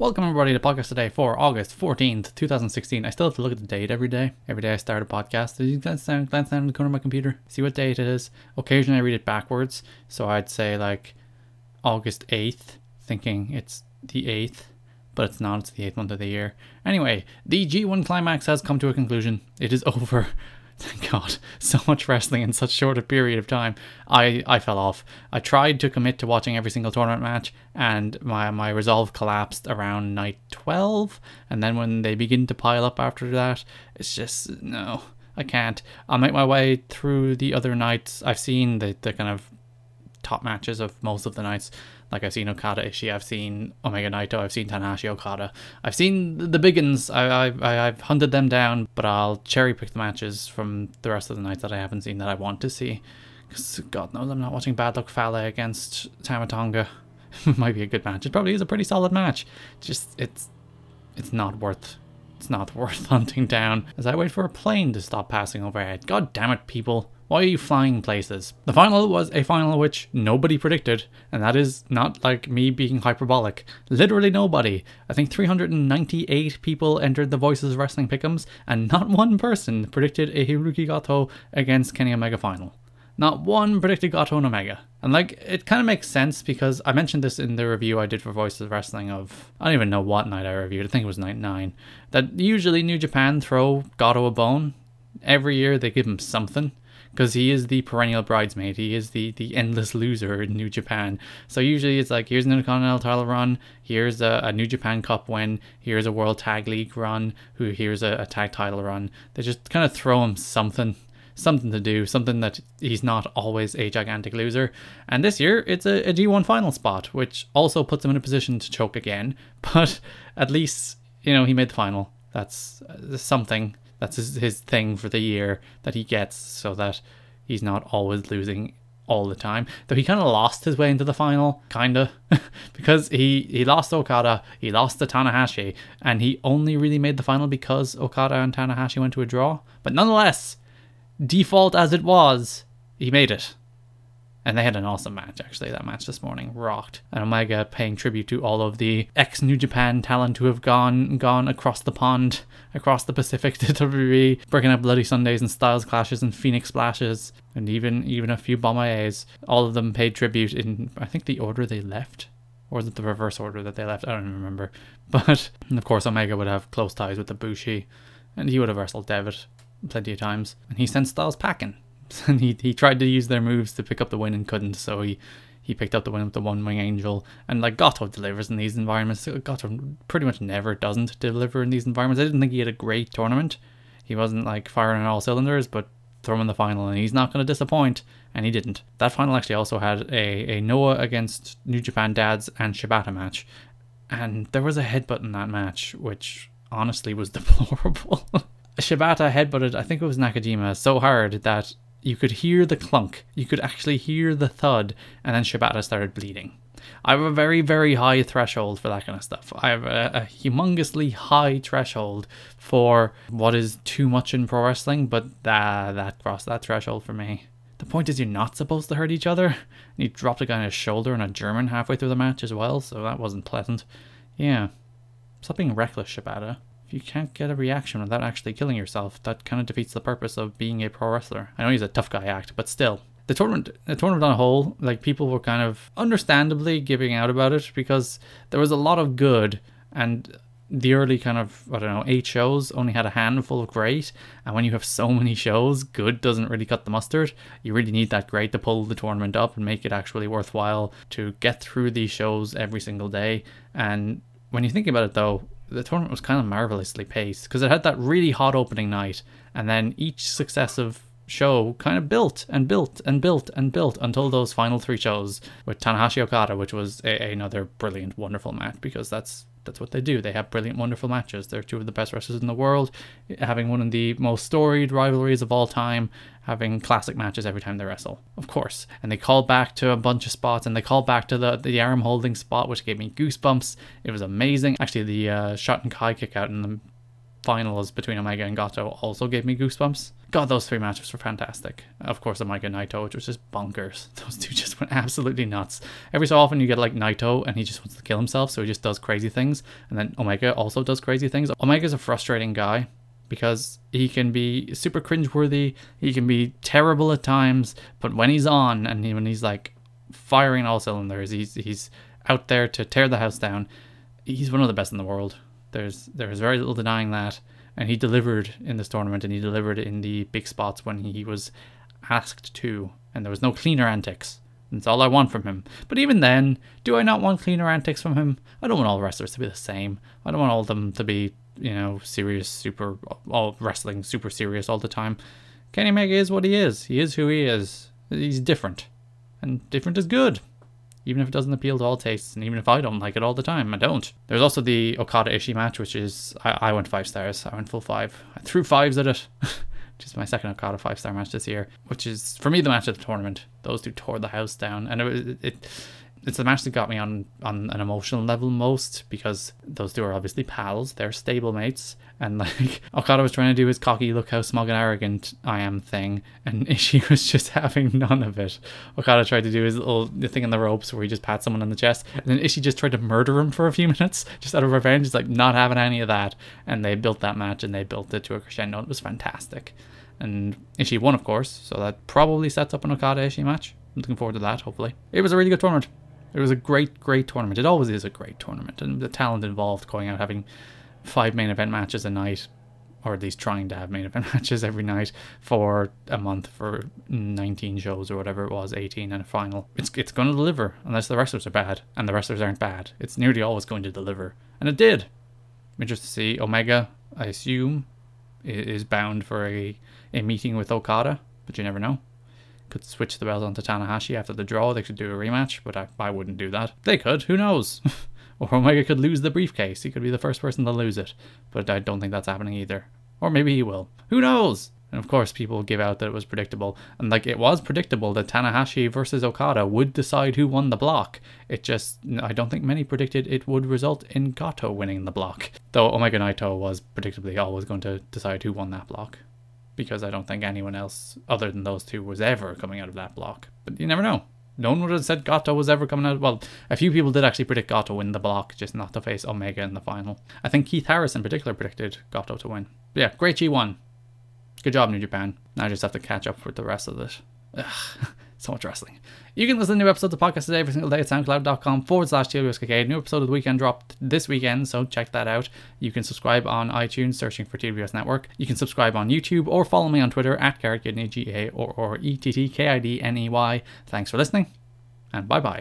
Welcome everybody to podcast today for August 14th, 2016. I still have to look at the date every day. Every day I start a podcast. I glance down, glance down in the corner of my computer, see what date it is. Occasionally I read it backwards. So I'd say like August 8th, thinking it's the 8th, but it's not. It's the 8th month of the year. Anyway, the G1 climax has come to a conclusion. It is over. Thank God, so much wrestling in such short a period of time. I, I fell off. I tried to commit to watching every single tournament match, and my, my resolve collapsed around night 12. And then when they begin to pile up after that, it's just, no, I can't. I'll make my way through the other nights. I've seen the, the kind of top matches of most of the nights. Like I've seen Okada Ishii, I've seen Omega Naito, I've seen Tanahashi Okada, I've seen the big ones. I, I I've hunted them down, but I'll cherry pick the matches from the rest of the nights that I haven't seen that I want to see. Because God knows I'm not watching Bad Luck Fale against Tama Tonga. Might be a good match. It probably is a pretty solid match. Just it's it's not worth it's not worth hunting down as I wait for a plane to stop passing overhead. God damn it, people. Why are you flying places? The final was a final which nobody predicted, and that is not like me being hyperbolic. Literally nobody. I think 398 people entered the Voices Wrestling pickums, and not one person predicted a Hiroki Goto against Kenny Omega final. Not one predicted Goto and Omega. And like, it kind of makes sense because I mentioned this in the review I did for Voices of Wrestling of, I don't even know what night I reviewed, I think it was night 9, that usually New Japan throw Goto a bone. Every year they give him something because he is the perennial bridesmaid. He is the the endless loser in New Japan. So usually it's like here's an Intercontinental title run, here's a, a New Japan Cup win, here's a World Tag League run, who here's a, a tag title run. They just kind of throw him something. Something to do, something that he's not always a gigantic loser. And this year, it's a a G1 final spot, which also puts him in a position to choke again. But at least, you know, he made the final. That's uh, something that's his, his thing for the year that he gets so that he's not always losing all the time. Though he kind of lost his way into the final, kind of, because he, he lost Okada, he lost to Tanahashi, and he only really made the final because Okada and Tanahashi went to a draw. But nonetheless, default as it was, he made it. And they had an awesome match, actually. That match this morning rocked. And Omega paying tribute to all of the ex New Japan talent who have gone gone across the pond, across the Pacific to WWE, breaking up Bloody Sundays and Styles clashes and Phoenix splashes, and even even a few Bomayes. All of them paid tribute in I think the order they left. Or it the reverse order that they left? I don't even remember. But of course Omega would have close ties with the Bushi, and he would have wrestled Devitt plenty of times. And he sent Styles packing and he, he tried to use their moves to pick up the win and couldn't, so he, he picked up the win with the one wing angel. And like Goto delivers in these environments. Goto pretty much never doesn't deliver in these environments. I didn't think he had a great tournament. He wasn't like firing on all cylinders, but throw him in the final and he's not going to disappoint. And he didn't. That final actually also had a, a Noah against New Japan Dads and Shibata match. And there was a headbutt in that match, which honestly was deplorable. Shibata headbutted, I think it was Nakajima, so hard that you could hear the clunk, you could actually hear the thud, and then Shibata started bleeding. I have a very, very high threshold for that kind of stuff. I have a, a, humongously high threshold for what is too much in pro wrestling, but that, that crossed that threshold for me. The point is, you're not supposed to hurt each other. And he dropped a guy on his shoulder and a German halfway through the match as well, so that wasn't pleasant. Yeah. Being reckless, Shibata if you can't get a reaction without actually killing yourself, that kind of defeats the purpose of being a pro wrestler. I know he's a tough guy act, but still. The tournament, the tournament on a whole, like people were kind of understandably giving out about it because there was a lot of good, and the early kind of I don't know eight shows only had a handful of great, and when you have so many shows, good doesn't really cut the mustard. You really need that great to pull the tournament up and make it actually worthwhile to get through these shows every single day. And when you think about it, though, the tournament was kind of marvelously paced because it had that really hot opening night, and then each successive show kind of built and built and built and built until those final three shows with Tanahashi Okada, which was a- another brilliant, wonderful match because that's that's what they do. They have brilliant, wonderful matches. They're two of the best wrestlers in the world, having one of the most storied rivalries of all time, having classic matches every time they wrestle, of course. And they call back to a bunch of spots, and they call back to the the arm holding spot, which gave me goosebumps. It was amazing. Actually, the uh, Shoten Kai kick out in the finals between Omega and Goto also gave me goosebumps God, those three matches were fantastic. Of course, Omega Naito, which was just bonkers. Those two just went absolutely nuts. Every so often, you get like Naito, and he just wants to kill himself, so he just does crazy things. And then Omega also does crazy things. Omega's a frustrating guy because he can be super cringeworthy. He can be terrible at times, but when he's on and when he's like firing all cylinders, he's he's out there to tear the house down. He's one of the best in the world. There's there's very little denying that and he delivered in this tournament and he delivered in the big spots when he was asked to and there was no cleaner antics that's all I want from him. But even then, do I not want cleaner antics from him? I don't want all wrestlers to be the same. I don't want all of them to be, you know, serious, super, all wrestling super serious all the time. Kenny Omega is what he is. He is who he is. He's different. And different is good even if it doesn't appeal to all tastes, and even if I don't like it all the time, I don't. There's also the Okada Ishii match, which is I, I went five stars. I went full five. I threw fives at it. which is my second Okada five star match this year, which is for me the match of the tournament. Those two tore the house down, and it was it it's the match that got me on on an emotional level most because those two are obviously pals, they're stablemates, and like Okada was trying to do his cocky look how smug and arrogant I am thing, and Ishii was just having none of it. Okada tried to do his little thing in the ropes where he just pats someone on the chest, and then Ishii just tried to murder him for a few minutes just out of revenge. He's like not having any of that, and they built that match and they built it to a crescendo. It was fantastic, and Ishii won, of course, so that probably sets up an Okada Ishii match. I'm looking forward to that. Hopefully, it was a really good tournament. It was a great, great tournament. It always is a great tournament, and the talent involved going out having five main event matches a night, or at least trying to have main event matches every night for a month for 19 shows or whatever it was, 18 and a final. It's it's going to deliver unless the wrestlers are bad, and the wrestlers aren't bad. It's nearly always going to deliver, and it did. I'm interested to see Omega. I assume is bound for a a meeting with Okada, but you never know could switch the belt onto Tanahashi after the draw. They could do a rematch, but I, I wouldn't do that. They could. Who knows? or Omega could lose the briefcase. He could be the first person to lose it, but I don't think that's happening either. Or maybe he will. Who knows? And of course, people give out that it was predictable. And like, it was predictable that Tanahashi versus Okada would decide who won the block. It just, I don't think many predicted it would result in Goto winning the block. Though Omega Naito was predictably always going to decide who won that block because I don't think anyone else other than those two was ever coming out of that block. But you never know. No one would have said Goto was ever coming out. Well, a few people did actually predict Goto win the block, just not to face Omega in the final. I think Keith Harris in particular predicted Goto to win. But yeah, great G1. Good job, New Japan. Now I just have to catch up with the rest of it. Ugh. so much wrestling. You can listen to new episodes of podcast today every single day at soundcloud.com forward slash TWSKK. New episode of the weekend dropped this weekend, so check that out. You can subscribe on iTunes, searching for TWS Network. You can subscribe on YouTube or follow me on Twitter at Garrett G A or, or E T T K I D N E Y. Thanks for listening, and bye bye.